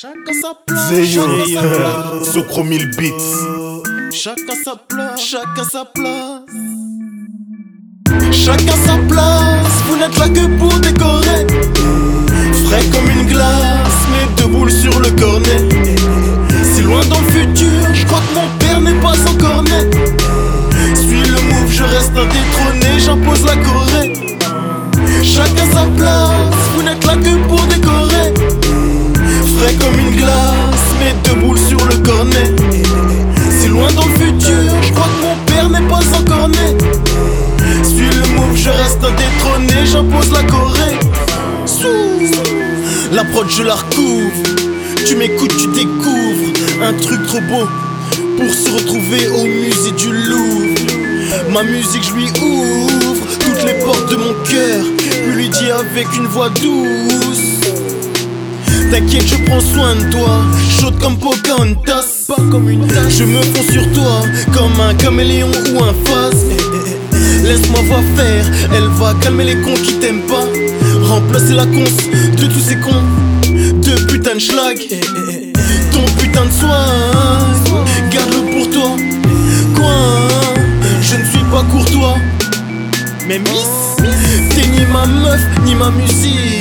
sa place. Chacun sa place. Socro 1000 beats. Chacun sa place. Chacun sa place. Chacun sa place. Vous n'êtes là que pour décorer. Frais comme une glace, mais deux boules sur le cornet. Si loin dans le futur, je crois que mon père n'est pas encore né. Suis le move, je reste indétrôné, j'impose la Corée. Chacun sa place, Comme une glace, mais deux boules sur le cornet. Si loin dans le futur, je crois que mon père n'est pas encore né. Suis le move, je reste indétrôné, j'impose la Corée. Sous la prod, je la recouvre. Tu m'écoutes, tu découvres un truc trop beau pour se retrouver au musée du Louvre. Ma musique, je lui ouvre toutes les portes de mon cœur, puis lui dis avec une voix douce. T'inquiète, je prends soin de toi, chaude comme Pocahontas, pas comme une tasse. Je me fonds sur toi comme un caméléon ou un phase. Laisse-moi voir faire, elle va calmer les cons qui t'aiment pas. Remplacer la conce de tous ces cons, de putain de schlag. Ton putain de soin, garde-le pour toi. Quoi, je ne suis pas courtois. Mais miss, t'es ni ma meuf, ni ma musique.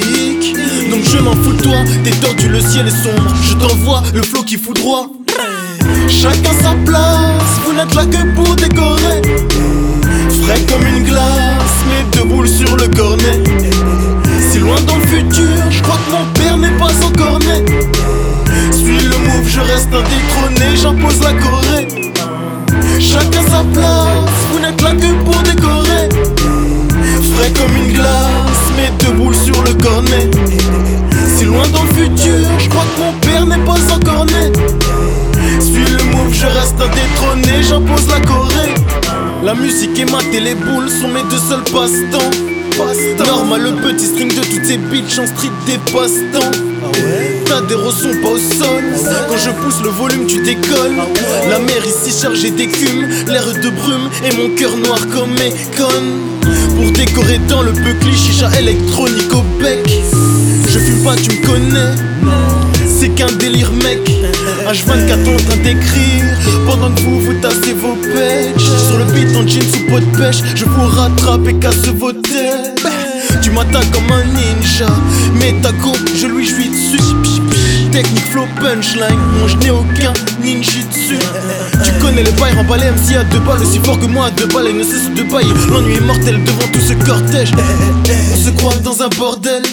Je m'en fous de toi, t'es tordu, le ciel est sombre. Je t'envoie le flot qui fout droit. Chacun sa place, vous n'êtes là que pour décorer. Frais comme une glace, mais deux boules sur le cornet. Si loin dans le futur, je crois que mon père n'est pas encore né. Suis le move, je reste indétrôné, j'impose la Corée. Chacun sa place, vous n'êtes là que pour décorer. Frais comme une glace, mais deux boules sur le cornet. Loin dans le futur, je crois que mon père n'est pas encore né. Suis le move, je reste indétrôné, j'impose la Corée. La musique et ma les boules sont mes deux seuls passe-temps. Normal, le petit string de toutes ces bitches en street des passe-temps. T'as des ressons pas au sol. Quand je pousse le volume, tu décolles. La mer ici chargée d'écume, l'air de brume et mon cœur noir comme mes connes. Pour décorer dans le buckly, chicha électronique au bec. Pas, tu me connais. C'est qu'un délire, mec. H24 en train d'écrire pendant que vous vous tassez vos pêches. Sur le beat en jeans sous pot de pêche, je vous rattrape et casse vos têtes. Tu m'attaques comme un ninja, mais ta go, je lui jouis dessus. Technique flow punchline, non je n'ai aucun ninjitsu Tu connais les bails, remballer MC à deux balles Aussi fort que moi à deux balles et ne cesse de bailler L'ennui est mortel devant tout ce cortège On se croit dans un bordel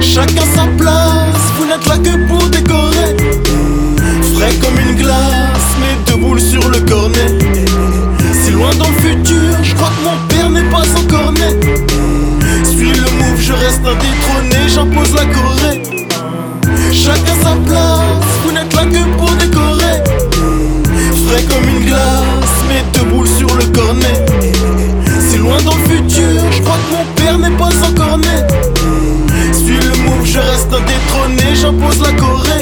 Chacun sa place, vous n'êtes là que pour décorer. Frais comme une glace, mes deux boules sur le cornet. Si loin dans le futur, je crois que mon père n'est pas encore né. Suis le move, je reste indétrôné, j'impose la Corée. Chacun sa place, vous n'êtes là que pour décorer. Frais comme une glace, mes deux boules sur le cornet. Si loin dans le futur, je crois que mon père n'est pas encore né. Je reste indétrôné, j'impose la Corée.